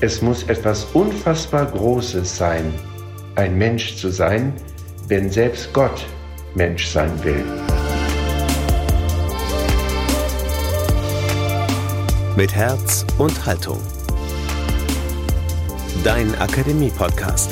Es muss etwas unfassbar Großes sein, ein Mensch zu sein, wenn selbst Gott Mensch sein will. Mit Herz und Haltung. Dein Akademie-Podcast.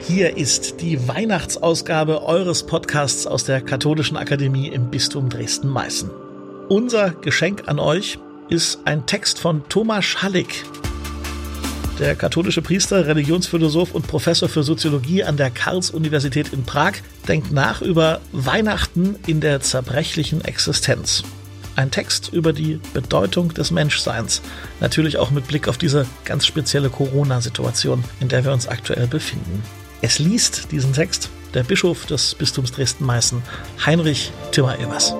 Hier ist die Weihnachtsausgabe eures Podcasts aus der Katholischen Akademie im Bistum Dresden-Meißen. Unser Geschenk an euch ist ein Text von Thomas Hallig. Der katholische Priester, Religionsphilosoph und Professor für Soziologie an der Karls-Universität in Prag denkt nach über Weihnachten in der zerbrechlichen Existenz. Ein Text über die Bedeutung des Menschseins. Natürlich auch mit Blick auf diese ganz spezielle Corona-Situation, in der wir uns aktuell befinden. Es liest diesen Text der Bischof des Bistums Dresden-Meißen, Heinrich Timmer-Evers.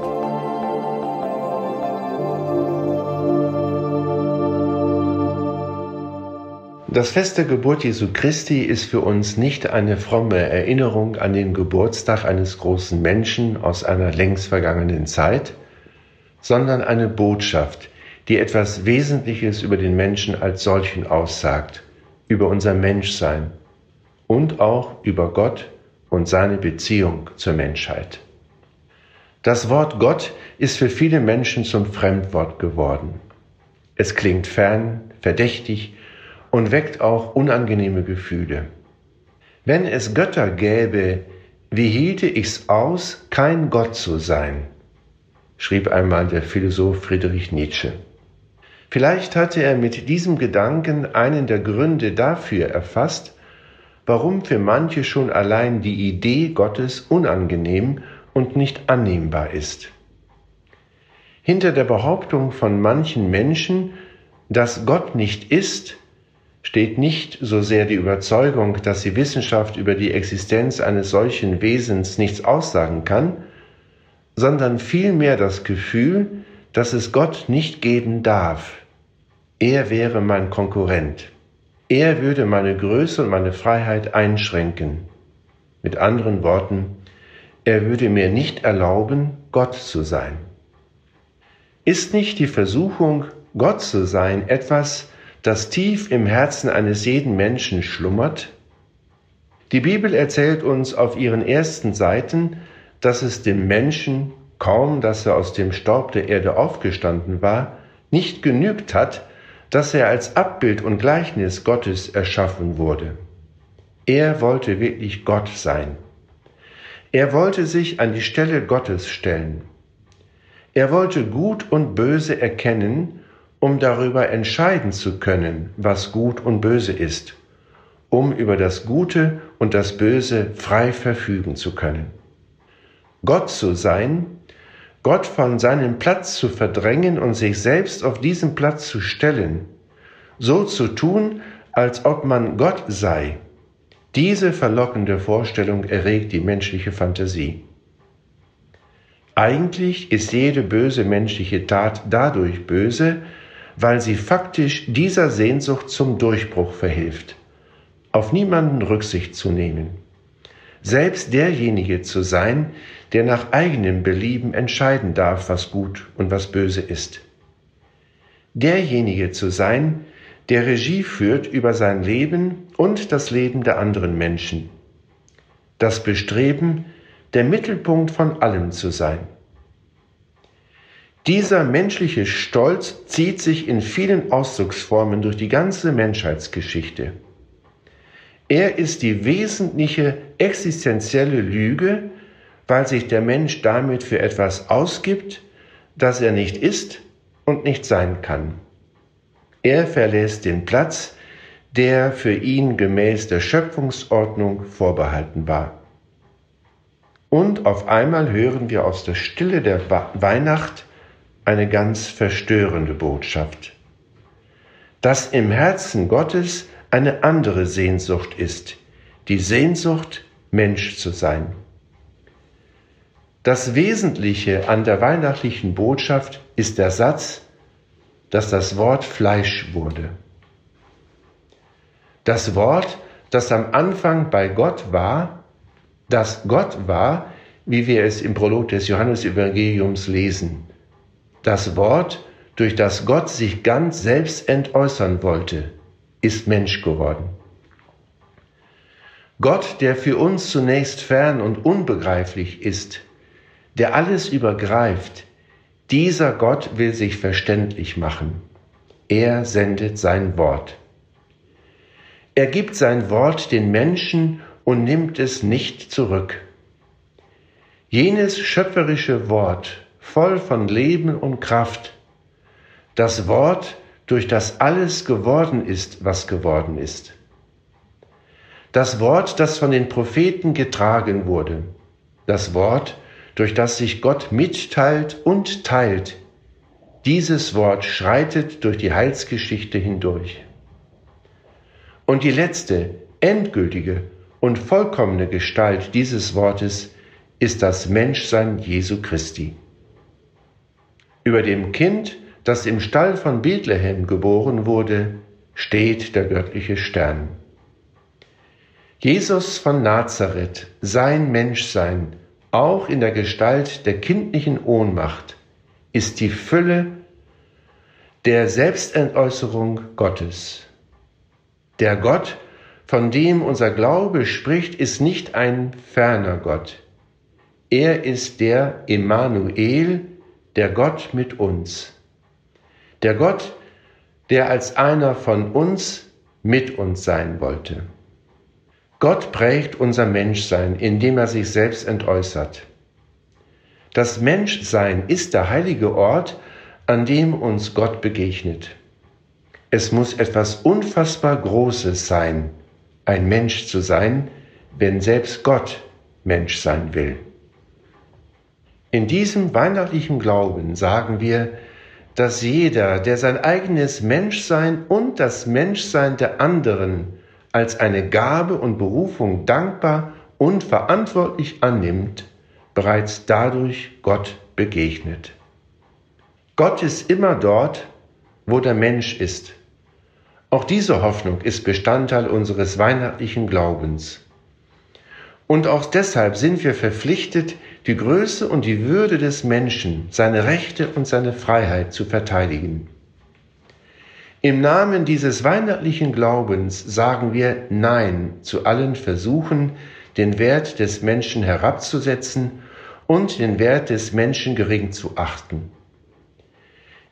Das Fest der Geburt Jesu Christi ist für uns nicht eine fromme Erinnerung an den Geburtstag eines großen Menschen aus einer längst vergangenen Zeit, sondern eine Botschaft, die etwas Wesentliches über den Menschen als solchen aussagt, über unser Menschsein, und auch über Gott und seine Beziehung zur Menschheit. Das Wort Gott ist für viele Menschen zum Fremdwort geworden. Es klingt fern, verdächtig und weckt auch unangenehme Gefühle. Wenn es Götter gäbe, wie hielte ich's aus, kein Gott zu sein? schrieb einmal der Philosoph Friedrich Nietzsche. Vielleicht hatte er mit diesem Gedanken einen der Gründe dafür erfasst, warum für manche schon allein die Idee Gottes unangenehm und nicht annehmbar ist. Hinter der Behauptung von manchen Menschen, dass Gott nicht ist, steht nicht so sehr die Überzeugung, dass die Wissenschaft über die Existenz eines solchen Wesens nichts aussagen kann, sondern vielmehr das Gefühl, dass es Gott nicht geben darf. Er wäre mein Konkurrent. Er würde meine Größe und meine Freiheit einschränken. Mit anderen Worten, er würde mir nicht erlauben, Gott zu sein. Ist nicht die Versuchung, Gott zu sein, etwas, das tief im Herzen eines jeden Menschen schlummert? Die Bibel erzählt uns auf ihren ersten Seiten, dass es dem Menschen, kaum dass er aus dem Staub der Erde aufgestanden war, nicht genügt hat, dass er als Abbild und Gleichnis Gottes erschaffen wurde. Er wollte wirklich Gott sein. Er wollte sich an die Stelle Gottes stellen. Er wollte Gut und Böse erkennen, um darüber entscheiden zu können, was gut und böse ist, um über das Gute und das Böse frei verfügen zu können. Gott zu sein Gott von seinem Platz zu verdrängen und sich selbst auf diesen Platz zu stellen, so zu tun, als ob man Gott sei. Diese verlockende Vorstellung erregt die menschliche Fantasie. Eigentlich ist jede böse menschliche Tat dadurch böse, weil sie faktisch dieser Sehnsucht zum Durchbruch verhilft, auf niemanden Rücksicht zu nehmen selbst derjenige zu sein, der nach eigenem Belieben entscheiden darf, was gut und was böse ist. Derjenige zu sein, der Regie führt über sein Leben und das Leben der anderen Menschen. Das Bestreben, der Mittelpunkt von allem zu sein. Dieser menschliche Stolz zieht sich in vielen Ausdrucksformen durch die ganze Menschheitsgeschichte. Er ist die wesentliche existenzielle Lüge, weil sich der Mensch damit für etwas ausgibt, das er nicht ist und nicht sein kann. Er verlässt den Platz, der für ihn gemäß der Schöpfungsordnung vorbehalten war. Und auf einmal hören wir aus der Stille der Weihnacht eine ganz verstörende Botschaft. Dass im Herzen Gottes eine andere Sehnsucht ist, die Sehnsucht, Mensch zu sein. Das Wesentliche an der weihnachtlichen Botschaft ist der Satz, dass das Wort Fleisch wurde. Das Wort, das am Anfang bei Gott war, das Gott war, wie wir es im Prolog des Johannesevangeliums lesen. Das Wort, durch das Gott sich ganz selbst entäußern wollte, ist Mensch geworden. Gott, der für uns zunächst fern und unbegreiflich ist, der alles übergreift, dieser Gott will sich verständlich machen. Er sendet sein Wort. Er gibt sein Wort den Menschen und nimmt es nicht zurück. Jenes schöpferische Wort, voll von Leben und Kraft, das Wort, durch das alles geworden ist, was geworden ist. Das Wort, das von den Propheten getragen wurde. Das Wort, durch das sich Gott mitteilt und teilt. Dieses Wort schreitet durch die Heilsgeschichte hindurch. Und die letzte, endgültige und vollkommene Gestalt dieses Wortes ist das Menschsein Jesu Christi. Über dem Kind, das im Stall von Bethlehem geboren wurde, steht der göttliche Stern. Jesus von Nazareth, sein Menschsein, auch in der Gestalt der kindlichen Ohnmacht, ist die Fülle der Selbstentäußerung Gottes. Der Gott, von dem unser Glaube spricht, ist nicht ein ferner Gott. Er ist der Emmanuel, der Gott mit uns. Der Gott, der als einer von uns mit uns sein wollte. Gott prägt unser Menschsein, indem er sich selbst entäußert. Das Menschsein ist der heilige Ort, an dem uns Gott begegnet. Es muss etwas unfassbar Großes sein, ein Mensch zu sein, wenn selbst Gott Mensch sein will. In diesem weihnachtlichen Glauben sagen wir, dass jeder, der sein eigenes Menschsein und das Menschsein der anderen als eine Gabe und Berufung dankbar und verantwortlich annimmt, bereits dadurch Gott begegnet. Gott ist immer dort, wo der Mensch ist. Auch diese Hoffnung ist Bestandteil unseres weihnachtlichen Glaubens. Und auch deshalb sind wir verpflichtet, die Größe und die Würde des Menschen, seine Rechte und seine Freiheit zu verteidigen. Im Namen dieses weihnachtlichen Glaubens sagen wir Nein zu allen Versuchen, den Wert des Menschen herabzusetzen und den Wert des Menschen gering zu achten.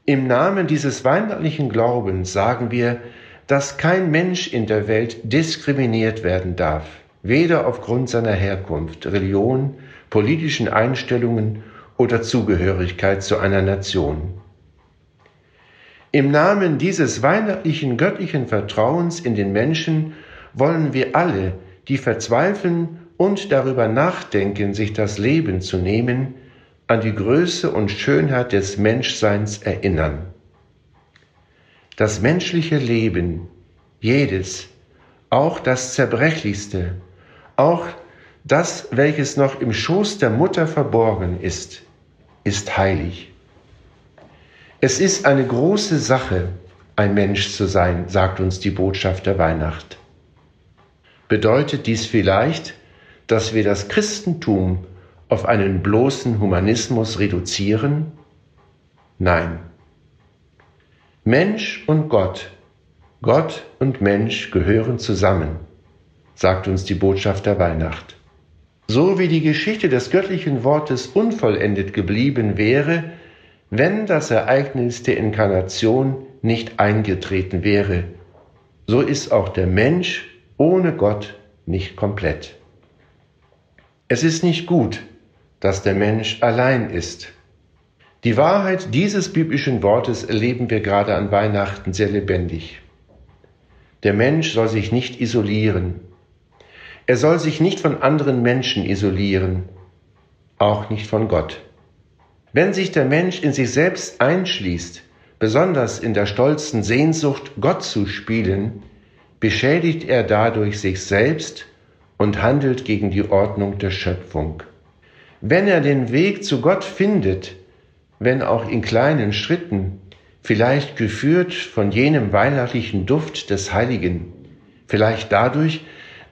Im Namen dieses weihnachtlichen Glaubens sagen wir, dass kein Mensch in der Welt diskriminiert werden darf, weder aufgrund seiner Herkunft, Religion, politischen Einstellungen oder Zugehörigkeit zu einer Nation. Im Namen dieses weihnachtlichen göttlichen Vertrauens in den Menschen wollen wir alle, die verzweifeln und darüber nachdenken, sich das Leben zu nehmen, an die Größe und Schönheit des Menschseins erinnern. Das menschliche Leben, jedes, auch das zerbrechlichste, auch das, welches noch im Schoß der Mutter verborgen ist, ist heilig. Es ist eine große Sache, ein Mensch zu sein, sagt uns die Botschaft der Weihnacht. Bedeutet dies vielleicht, dass wir das Christentum auf einen bloßen Humanismus reduzieren? Nein. Mensch und Gott, Gott und Mensch gehören zusammen, sagt uns die Botschaft der Weihnacht. So wie die Geschichte des göttlichen Wortes unvollendet geblieben wäre, wenn das Ereignis der Inkarnation nicht eingetreten wäre, so ist auch der Mensch ohne Gott nicht komplett. Es ist nicht gut, dass der Mensch allein ist. Die Wahrheit dieses biblischen Wortes erleben wir gerade an Weihnachten sehr lebendig. Der Mensch soll sich nicht isolieren. Er soll sich nicht von anderen Menschen isolieren, auch nicht von Gott. Wenn sich der Mensch in sich selbst einschließt, besonders in der stolzen Sehnsucht, Gott zu spielen, beschädigt er dadurch sich selbst und handelt gegen die Ordnung der Schöpfung. Wenn er den Weg zu Gott findet, wenn auch in kleinen Schritten, vielleicht geführt von jenem weihnachtlichen Duft des Heiligen, vielleicht dadurch,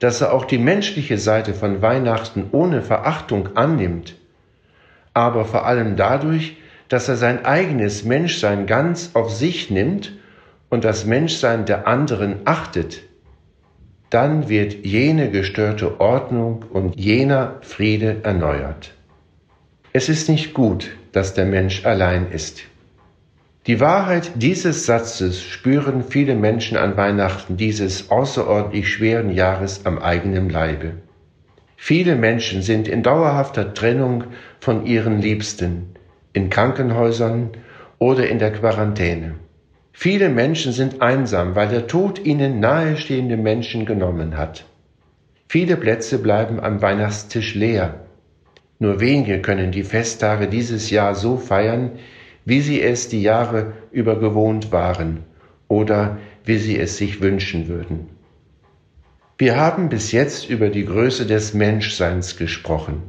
dass er auch die menschliche Seite von Weihnachten ohne Verachtung annimmt, aber vor allem dadurch, dass er sein eigenes Menschsein ganz auf sich nimmt und das Menschsein der anderen achtet, dann wird jene gestörte Ordnung und jener Friede erneuert. Es ist nicht gut, dass der Mensch allein ist. Die Wahrheit dieses Satzes spüren viele Menschen an Weihnachten dieses außerordentlich schweren Jahres am eigenen Leibe. Viele Menschen sind in dauerhafter Trennung von ihren Liebsten, in Krankenhäusern oder in der Quarantäne. Viele Menschen sind einsam, weil der Tod ihnen nahestehende Menschen genommen hat. Viele Plätze bleiben am Weihnachtstisch leer. Nur wenige können die Festtage dieses Jahr so feiern, wie sie es die Jahre über gewohnt waren oder wie sie es sich wünschen würden. Wir haben bis jetzt über die Größe des Menschseins gesprochen.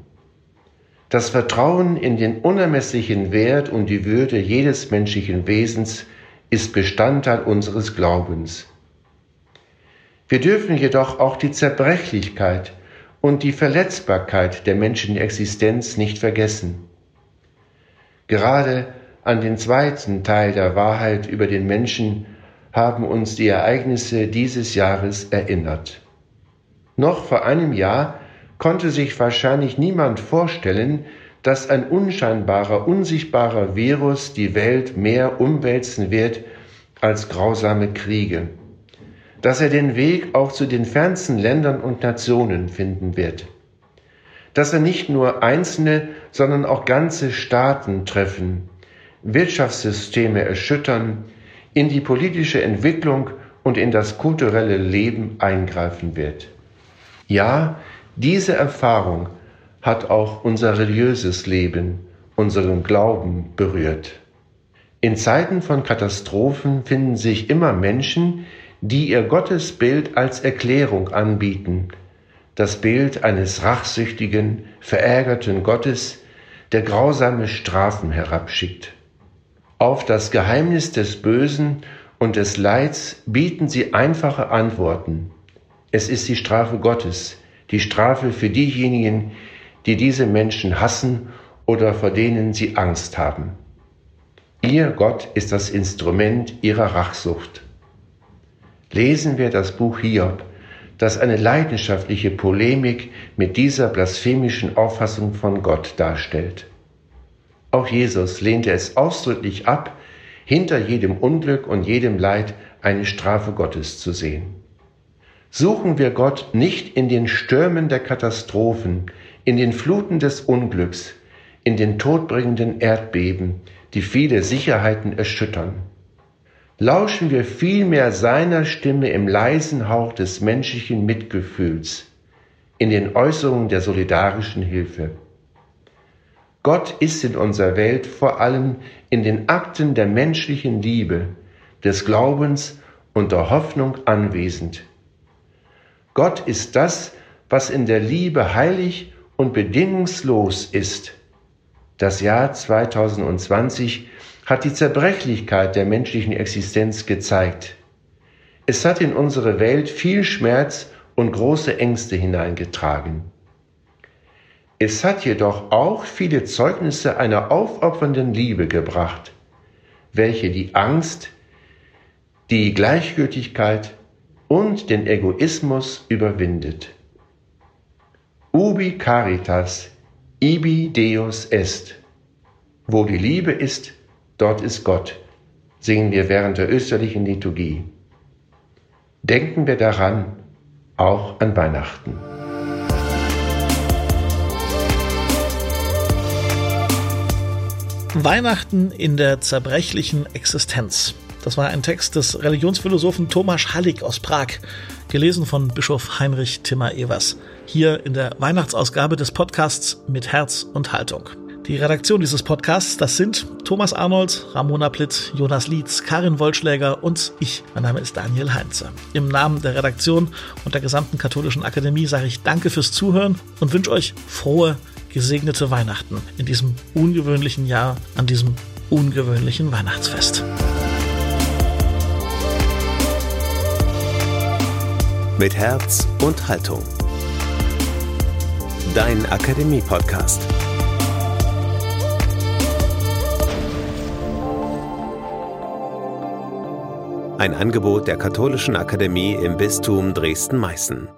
Das Vertrauen in den unermesslichen Wert und die Würde jedes menschlichen Wesens ist Bestandteil unseres Glaubens. Wir dürfen jedoch auch die Zerbrechlichkeit und die Verletzbarkeit der menschlichen Existenz nicht vergessen. Gerade an den zweiten Teil der Wahrheit über den Menschen haben uns die Ereignisse dieses Jahres erinnert. Noch vor einem Jahr konnte sich wahrscheinlich niemand vorstellen, dass ein unscheinbarer, unsichtbarer Virus die Welt mehr umwälzen wird als grausame Kriege, dass er den Weg auch zu den fernsten Ländern und Nationen finden wird, dass er nicht nur einzelne, sondern auch ganze Staaten treffen Wirtschaftssysteme erschüttern, in die politische Entwicklung und in das kulturelle Leben eingreifen wird. Ja, diese Erfahrung hat auch unser religiöses Leben, unseren Glauben berührt. In Zeiten von Katastrophen finden sich immer Menschen, die ihr Gottesbild als Erklärung anbieten, das Bild eines rachsüchtigen, verärgerten Gottes, der grausame Strafen herabschickt. Auf das Geheimnis des Bösen und des Leids bieten sie einfache Antworten. Es ist die Strafe Gottes, die Strafe für diejenigen, die diese Menschen hassen oder vor denen sie Angst haben. Ihr Gott ist das Instrument ihrer Rachsucht. Lesen wir das Buch Hiob, das eine leidenschaftliche Polemik mit dieser blasphemischen Auffassung von Gott darstellt. Auch Jesus lehnte es ausdrücklich ab, hinter jedem Unglück und jedem Leid eine Strafe Gottes zu sehen. Suchen wir Gott nicht in den Stürmen der Katastrophen, in den Fluten des Unglücks, in den todbringenden Erdbeben, die viele Sicherheiten erschüttern. Lauschen wir vielmehr seiner Stimme im leisen Hauch des menschlichen Mitgefühls, in den Äußerungen der solidarischen Hilfe. Gott ist in unserer Welt vor allem in den Akten der menschlichen Liebe, des Glaubens und der Hoffnung anwesend. Gott ist das, was in der Liebe heilig und bedingungslos ist. Das Jahr 2020 hat die Zerbrechlichkeit der menschlichen Existenz gezeigt. Es hat in unsere Welt viel Schmerz und große Ängste hineingetragen. Es hat jedoch auch viele Zeugnisse einer aufopfernden Liebe gebracht, welche die Angst, die Gleichgültigkeit und den Egoismus überwindet. Ubi caritas, ibi Deus est. Wo die Liebe ist, dort ist Gott, singen wir während der österlichen Liturgie. Denken wir daran, auch an Weihnachten. Weihnachten in der zerbrechlichen Existenz. Das war ein Text des Religionsphilosophen Thomas Hallig aus Prag, gelesen von Bischof Heinrich Timmer Evers, hier in der Weihnachtsausgabe des Podcasts mit Herz und Haltung. Die Redaktion dieses Podcasts, das sind Thomas Arnold, Ramona Plitt, Jonas Lietz, Karin Wollschläger und ich. Mein Name ist Daniel Heinze. Im Namen der Redaktion und der gesamten Katholischen Akademie sage ich Danke fürs Zuhören und wünsche euch frohe gesegnete Weihnachten in diesem ungewöhnlichen Jahr, an diesem ungewöhnlichen Weihnachtsfest. Mit Herz und Haltung. Dein Akademie-Podcast. Ein Angebot der Katholischen Akademie im Bistum Dresden-Meißen.